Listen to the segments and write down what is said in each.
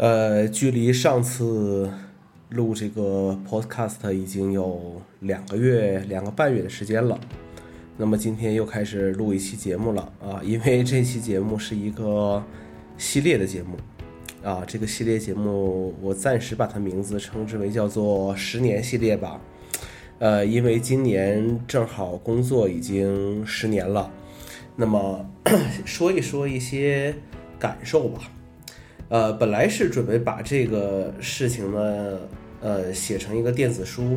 呃，距离上次录这个 podcast 已经有两个月、两个半月的时间了。那么今天又开始录一期节目了啊，因为这期节目是一个系列的节目啊。这个系列节目我暂时把它名字称之为叫做“十年系列”吧。呃，因为今年正好工作已经十年了，那么 说一说一些感受吧。呃，本来是准备把这个事情呢，呃，写成一个电子书，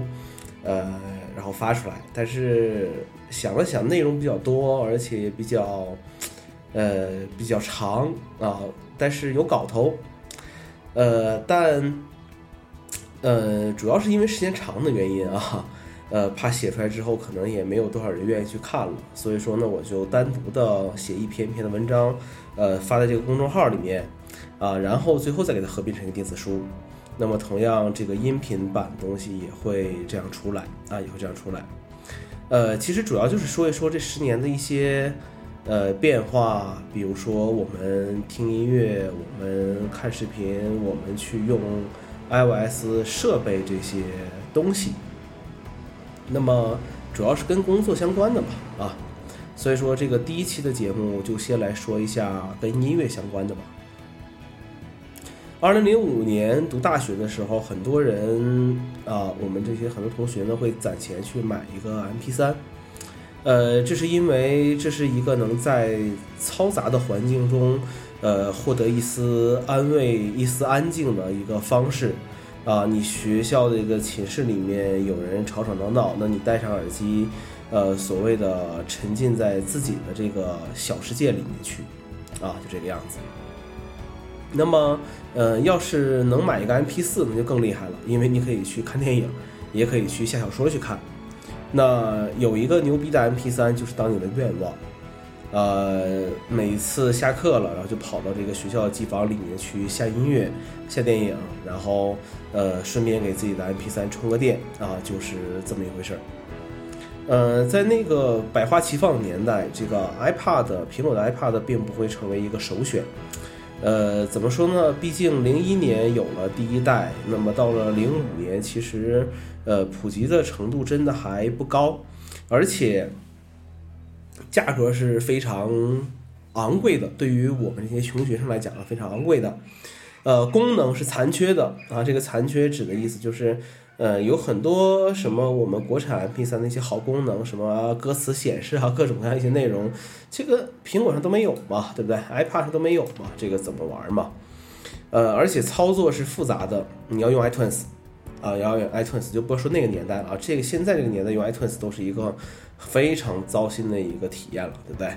呃，然后发出来。但是想了想，内容比较多，而且比较，呃，比较长啊。但是有搞头，呃，但，呃，主要是因为时间长的原因啊，呃，怕写出来之后可能也没有多少人愿意去看了。所以说呢，我就单独的写一篇篇的文章，呃，发在这个公众号里面。啊，然后最后再给它合并成一个电子书，那么同样这个音频版东西也会这样出来啊，也会这样出来。呃，其实主要就是说一说这十年的一些呃变化，比如说我们听音乐，我们看视频，我们去用 iOS 设备这些东西。那么主要是跟工作相关的嘛啊，所以说这个第一期的节目就先来说一下跟音乐相关的吧。二零零五年读大学的时候，很多人啊，我们这些很多同学呢会攒钱去买一个 M P 三，呃，这是因为这是一个能在嘈杂的环境中，呃，获得一丝安慰、一丝安静的一个方式啊。你学校的一个寝室里面有人吵吵闹闹，那你戴上耳机，呃，所谓的沉浸在自己的这个小世界里面去，啊，就这个样子。那么，呃，要是能买一个 MP 四，那就更厉害了，因为你可以去看电影，也可以去下小说去看。那有一个牛逼的 MP 三，就是当你的愿望。呃，每次下课了，然后就跑到这个学校机房里面去下音乐、下电影，然后呃，顺便给自己的 MP 三充个电啊，就是这么一回事儿。呃，在那个百花齐放的年代，这个 iPad，苹果的 iPad 并不会成为一个首选。呃，怎么说呢？毕竟零一年有了第一代，那么到了零五年，其实呃普及的程度真的还不高，而且价格是非常昂贵的。对于我们这些穷学生来讲啊，非常昂贵的。呃，功能是残缺的啊，这个残缺指的意思就是。呃，有很多什么我们国产 MP3 的一些好功能，什么歌词显示啊，各种各样一些内容，这个苹果上都没有嘛，对不对？iPad 上都没有嘛，这个怎么玩嘛？呃，而且操作是复杂的，你要用 iTunes，啊，要用 iTunes，就不说那个年代了啊，这个现在这个年代用 iTunes 都是一个非常糟心的一个体验了，对不对？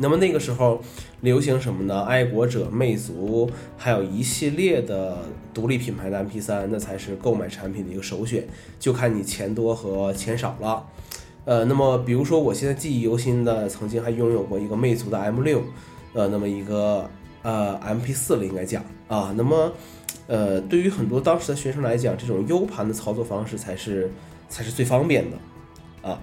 那么那个时候流行什么呢？爱国者、魅族，还有一系列的独立品牌的 MP3，那才是购买产品的一个首选，就看你钱多和钱少了。呃，那么比如说我现在记忆犹新的，曾经还拥有过一个魅族的 M6，呃，那么一个呃 MP4 了应该讲啊。那么呃，对于很多当时的学生来讲，这种 U 盘的操作方式才是才是最方便的啊。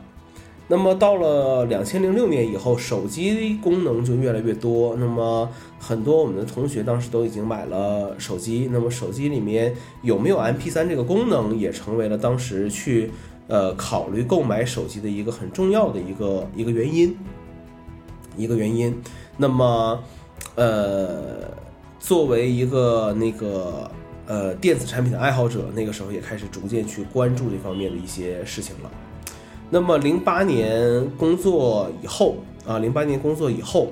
那么到了两千零六年以后，手机功能就越来越多。那么很多我们的同学当时都已经买了手机。那么手机里面有没有 MP3 这个功能，也成为了当时去呃考虑购买手机的一个很重要的一个一个原因，一个原因。那么呃，作为一个那个呃电子产品的爱好者，那个时候也开始逐渐去关注这方面的一些事情了。那么零八年工作以后啊，零八年工作以后，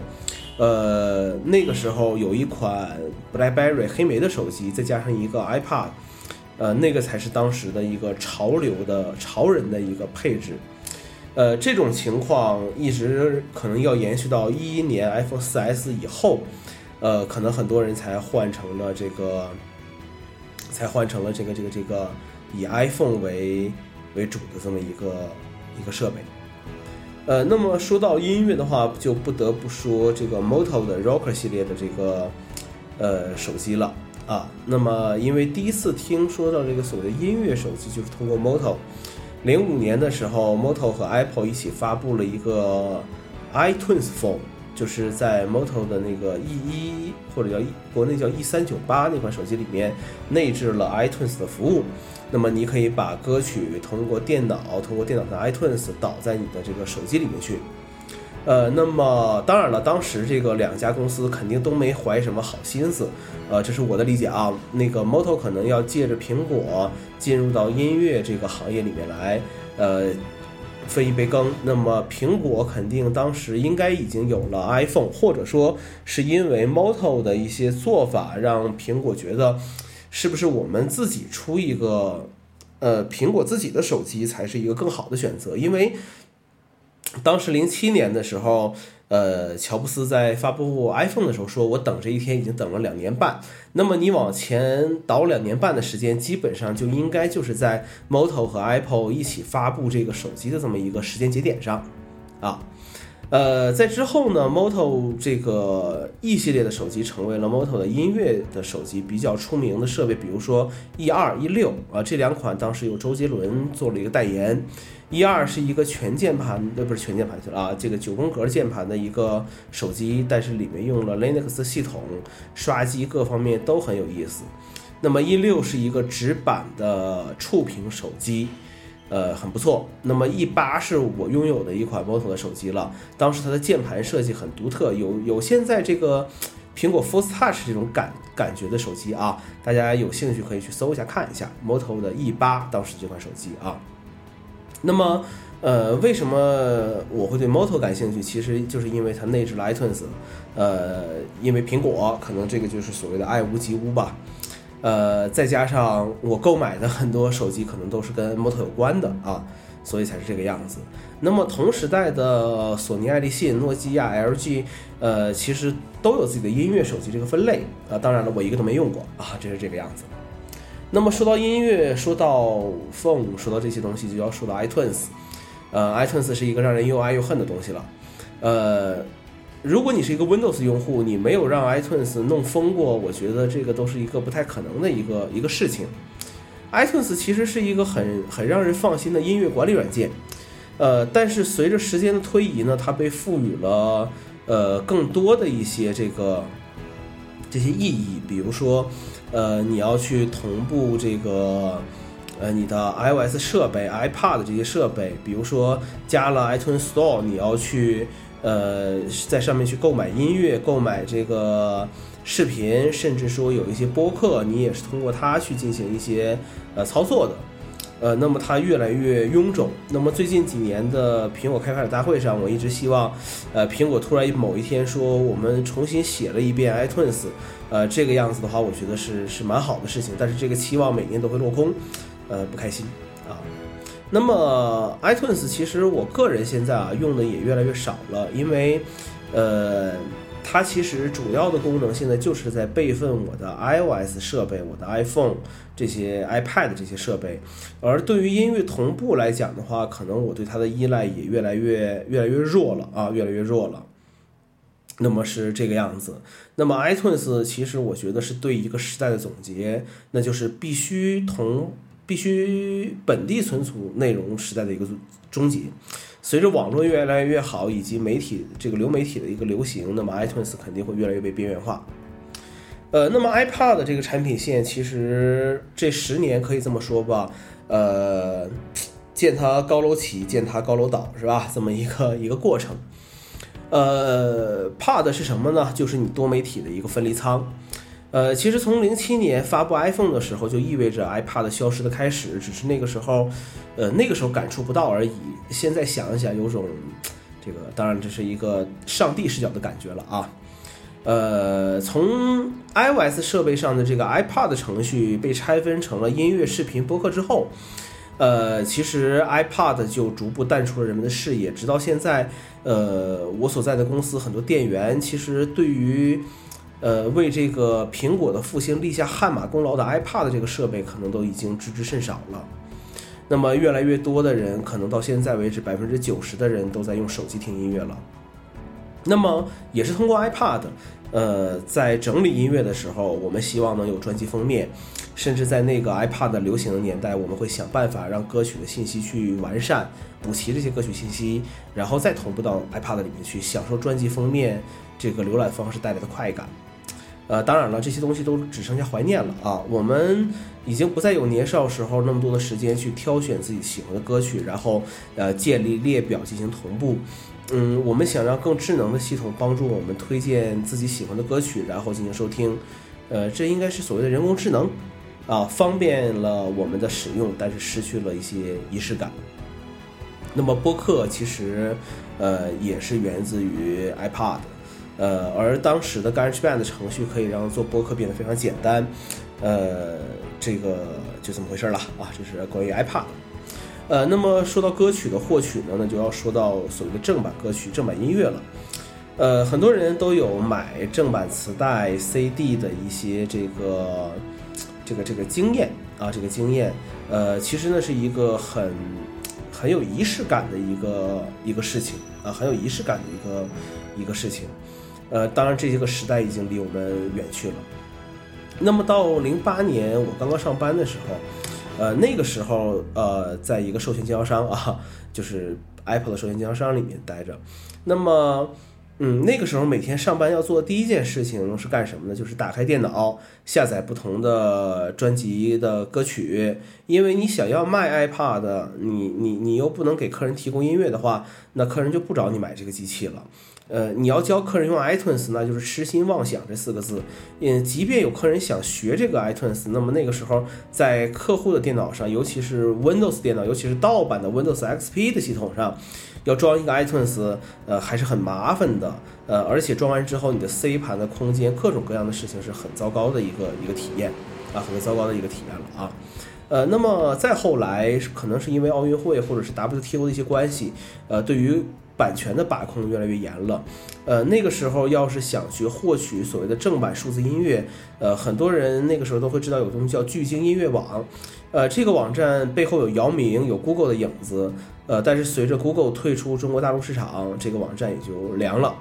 呃，那个时候有一款 BlackBerry 黑莓的手机，再加上一个 iPad，呃，那个才是当时的一个潮流的潮人的一个配置。呃，这种情况一直可能要延续到一一年 iPhone 4S 以后，呃，可能很多人才换成了这个，才换成了这个这个这个以 iPhone 为为主的这么一个。一个设备，呃，那么说到音乐的话，就不得不说这个 Moto 的 Rocker 系列的这个呃手机了啊。那么因为第一次听说到这个所谓的音乐手机，就是通过 Moto。零五年的时候，Moto 和 Apple 一起发布了一个 iTunes Phone 就是在 Moto 的那个 E 一或者叫国内叫 E 三九八那款手机里面内置了 iTunes 的服务。那么你可以把歌曲通过电脑，通过电脑的 iTunes 导在你的这个手机里面去。呃，那么当然了，当时这个两家公司肯定都没怀什么好心思，呃，这是我的理解啊。那个 Moto 可能要借着苹果进入到音乐这个行业里面来，呃，分一杯羹。那么苹果肯定当时应该已经有了 iPhone，或者说是因为 Moto 的一些做法，让苹果觉得是不是我们自己出一个，呃，苹果自己的手机才是一个更好的选择，因为。当时零七年的时候，呃，乔布斯在发布 iPhone 的时候说：“我等这一天已经等了两年半。”那么你往前倒两年半的时间，基本上就应该就是在 Moto 和 Apple 一起发布这个手机的这么一个时间节点上，啊。呃，在之后呢，Moto 这个 E 系列的手机成为了 Moto 的音乐的手机比较出名的设备，比如说 E 二、E 六啊，这两款当时由周杰伦做了一个代言。E 二是一个全键盘，呃，不是全键盘去了啊，这个九宫格键盘的一个手机，但是里面用了 Linux 系统，刷机各方面都很有意思。那么 E 六是一个直板的触屏手机。呃，很不错。那么 E 八是我拥有的一款 Moto 的手机了。当时它的键盘设计很独特，有有现在这个苹果 Force Touch 这种感感觉的手机啊。大家有兴趣可以去搜一下看一下 Moto 的 E 八当时这款手机啊。那么，呃，为什么我会对 Moto 感兴趣？其实就是因为它内置了 iTunes。呃，因为苹果可能这个就是所谓的爱屋及乌吧。呃，再加上我购买的很多手机可能都是跟 Moto 有关的啊，所以才是这个样子。那么同时代的索尼、爱立信、诺基亚、LG，呃，其实都有自己的音乐手机这个分类啊。当然了，我一个都没用过啊，这是这个样子。那么说到音乐，说到 Phone，说到这些东西，就要说到 iTunes。呃，iTunes 是一个让人又爱又恨的东西了，呃。如果你是一个 Windows 用户，你没有让 iTunes 弄疯过，我觉得这个都是一个不太可能的一个一个事情。iTunes 其实是一个很很让人放心的音乐管理软件，呃，但是随着时间的推移呢，它被赋予了呃更多的一些这个这些意义，比如说，呃，你要去同步这个呃你的 iOS 设备、iPad 这些设备，比如说加了 iTunes Store，你要去。呃，在上面去购买音乐、购买这个视频，甚至说有一些播客，你也是通过它去进行一些呃操作的。呃，那么它越来越臃肿。那么最近几年的苹果开发者大会上，我一直希望，呃，苹果突然某一天说我们重新写了一遍 iTunes，呃，这个样子的话，我觉得是是蛮好的事情。但是这个期望每年都会落空，呃，不开心。那么，iTunes 其实我个人现在啊用的也越来越少了，因为，呃，它其实主要的功能现在就是在备份我的 iOS 设备、我的 iPhone 这些 iPad 这些设备，而对于音乐同步来讲的话，可能我对它的依赖也越来越越来越弱了啊，越来越弱了。那么是这个样子。那么 iTunes 其实我觉得是对一个时代的总结，那就是必须同。必须本地存储内容时代的一个终结。随着网络越来越好，以及媒体这个流媒体的一个流行，那么 iTunes 肯定会越来越被边缘化。呃，那么 iPad 这个产品线，其实这十年可以这么说吧，呃，见它高楼起，见它高楼倒，是吧？这么一个一个过程。呃，Pad 是什么呢？就是你多媒体的一个分离仓。呃，其实从零七年发布 iPhone 的时候，就意味着 iPad 消失的开始，只是那个时候，呃，那个时候感触不到而已。现在想一想，有种这个，当然这是一个上帝视角的感觉了啊。呃，从 iOS 设备上的这个 iPad 程序被拆分成了音乐、视频、播客之后，呃，其实 iPad 就逐步淡出了人们的视野，直到现在，呃，我所在的公司很多店员其实对于。呃，为这个苹果的复兴立下汗马功劳的 iPad 这个设备，可能都已经知之甚少了。那么，越来越多的人，可能到现在为止，百分之九十的人都在用手机听音乐了。那么，也是通过 iPad，呃，在整理音乐的时候，我们希望能有专辑封面，甚至在那个 iPad 流行的年代，我们会想办法让歌曲的信息去完善、补齐这些歌曲信息，然后再同步到 iPad 里面去，享受专辑封面这个浏览方式带来的快感。呃，当然了，这些东西都只剩下怀念了啊！我们已经不再有年少时候那么多的时间去挑选自己喜欢的歌曲，然后呃建立列表进行同步。嗯，我们想让更智能的系统帮助我们推荐自己喜欢的歌曲，然后进行收听。呃，这应该是所谓的人工智能，啊，方便了我们的使用，但是失去了一些仪式感。那么播客其实，呃，也是源自于 iPad，呃，而当时的 GarageBand 程序可以让做播客变得非常简单。呃，这个就这么回事了啊，这是关于 iPad。呃，那么说到歌曲的获取呢，那就要说到所谓的正版歌曲、正版音乐了。呃，很多人都有买正版磁带、CD 的一些这个、这个、这个经验啊，这个经验。呃，其实呢是一个很很有仪式感的一个一个事情啊，很有仪式感的一个一个事情。呃，当然这些个时代已经离我们远去了。那么到零八年我刚刚上班的时候。呃，那个时候，呃，在一个授权经销商啊，就是 Apple 的授权经销商里面待着。那么，嗯，那个时候每天上班要做的第一件事情是干什么呢？就是打开电脑，下载不同的专辑的歌曲。因为你想要卖 iPad，你你你又不能给客人提供音乐的话，那客人就不找你买这个机器了。呃，你要教客人用 iTunes，那就是痴心妄想这四个字。嗯，即便有客人想学这个 iTunes，那么那个时候在客户的电脑上，尤其是 Windows 电脑，尤其是盗版的 Windows XP 的系统上，要装一个 iTunes，呃，还是很麻烦的。呃，而且装完之后，你的 C 盘的空间，各种各样的事情是很糟糕的一个一个体验啊，很糟糕的一个体验了啊。呃，那么再后来，可能是因为奥运会或者是 WTO 的一些关系，呃，对于版权的把控越来越严了，呃，那个时候要是想去获取所谓的正版数字音乐，呃，很多人那个时候都会知道有东西叫聚精音乐网，呃，这个网站背后有姚明、有 Google 的影子，呃，但是随着 Google 退出中国大陆市场，这个网站也就凉了。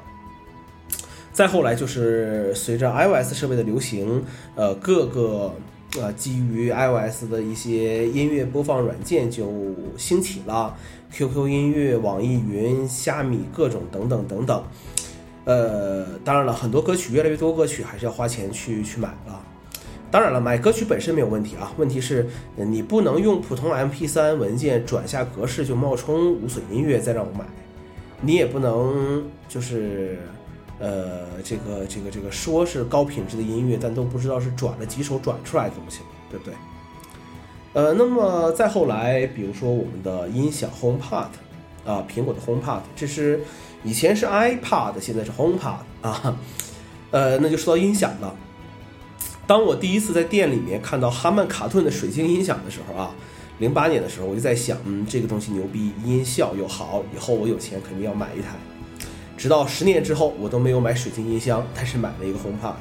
再后来就是随着 iOS 设备的流行，呃，各个呃基于 iOS 的一些音乐播放软件就兴起了。QQ 音乐、网易云、虾米各种等等等等，呃，当然了，很多歌曲越来越多，歌曲还是要花钱去去买了。当然了，买歌曲本身没有问题啊，问题是你不能用普通 MP3 文件转下格式就冒充无损音乐再让我买，你也不能就是呃这个这个这个说是高品质的音乐，但都不知道是转了几首转出来的东西，对不对？呃，那么再后来，比如说我们的音响 HomePod，啊，苹果的 HomePod，这是以前是 iPad，现在是 HomePod 啊，呃，那就说到音响了。当我第一次在店里面看到哈曼卡顿的水晶音响的时候啊，零八年的时候，我就在想，嗯，这个东西牛逼，音效又好，以后我有钱肯定要买一台。直到十年之后，我都没有买水晶音箱，但是买了一个 HomePod。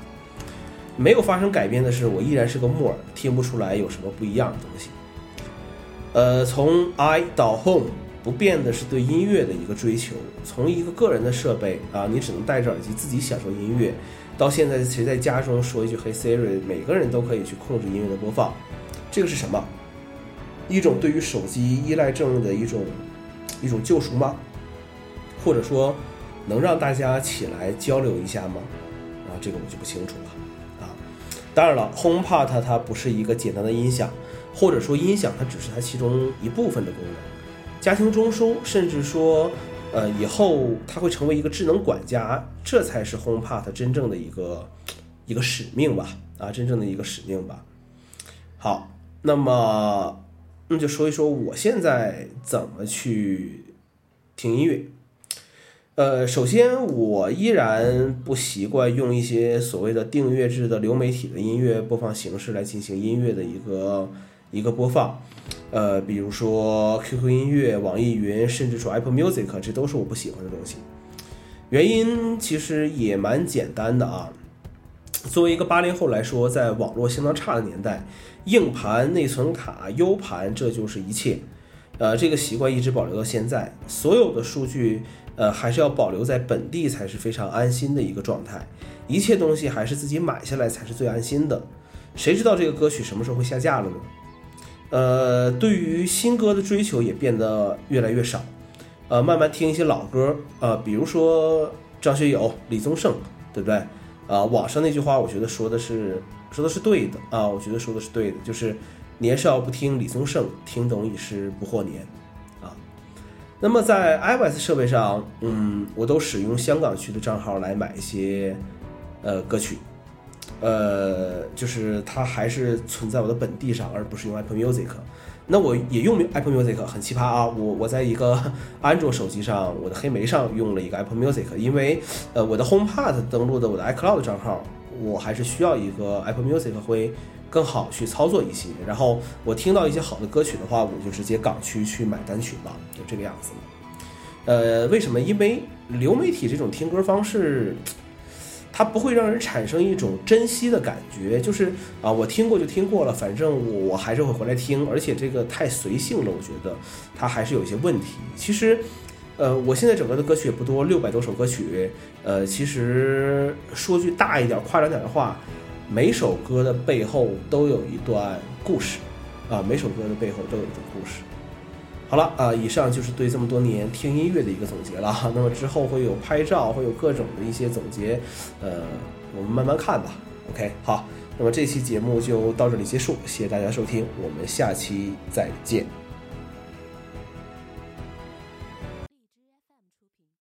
没有发生改变的是，我依然是个木耳，听不出来有什么不一样的东西。呃，从 I 到 Home，不变的是对音乐的一个追求。从一个个人的设备啊，你只能戴着耳机自己享受音乐，到现在谁在家中说一句 Hey Siri，每个人都可以去控制音乐的播放。这个是什么？一种对于手机依赖症的一种一种救赎吗？或者说，能让大家起来交流一下吗？啊，这个我就不清楚了。啊当然了，HomePod 它不是一个简单的音响，或者说音响它只是它其中一部分的功能。家庭中枢，甚至说，呃，以后它会成为一个智能管家，这才是 HomePod 真正的一个一个使命吧？啊，真正的一个使命吧。好，那么那就说一说我现在怎么去听音乐。呃，首先我依然不习惯用一些所谓的订阅制的流媒体的音乐播放形式来进行音乐的一个一个播放，呃，比如说 QQ 音乐、网易云，甚至说 Apple Music，这都是我不喜欢的东西。原因其实也蛮简单的啊，作为一个八零后来说，在网络相当差的年代，硬盘、内存卡、U 盘，这就是一切。呃，这个习惯一直保留到现在，所有的数据。呃，还是要保留在本地才是非常安心的一个状态。一切东西还是自己买下来才是最安心的。谁知道这个歌曲什么时候会下架了呢？呃，对于新歌的追求也变得越来越少，呃，慢慢听一些老歌，呃，比如说张学友、李宗盛，对不对？啊，网上那句话，我觉得说的是说的是对的啊，我觉得说的是对的，就是年少不听李宗盛，听懂已是不惑年。那么在 iOS 设备上，嗯，我都使用香港区的账号来买一些呃歌曲。呃，就是它还是存在我的本地上，而不是用 Apple Music。那我也用 Apple Music，很奇葩啊！我我在一个 安卓手机上，我的黑莓上用了一个 Apple Music，因为呃我的 HomePod 登录的我的 iCloud 账号，我还是需要一个 Apple Music 会更好去操作一些。然后我听到一些好的歌曲的话，我就直接港区去买单曲了，就这个样子。呃，为什么？因为流媒体这种听歌方式。它不会让人产生一种珍惜的感觉，就是啊，我听过就听过了，反正我还是会回来听，而且这个太随性了，我觉得它还是有一些问题。其实，呃，我现在整个的歌曲也不多，六百多首歌曲，呃，其实说句大一点、夸张点的话，每首歌的背后都有一段故事，啊，每首歌的背后都有一段故事。好了啊，以上就是对这么多年听音乐的一个总结了。那么之后会有拍照，会有各种的一些总结，呃，我们慢慢看吧。OK，好，那么这期节目就到这里结束，谢谢大家收听，我们下期再见。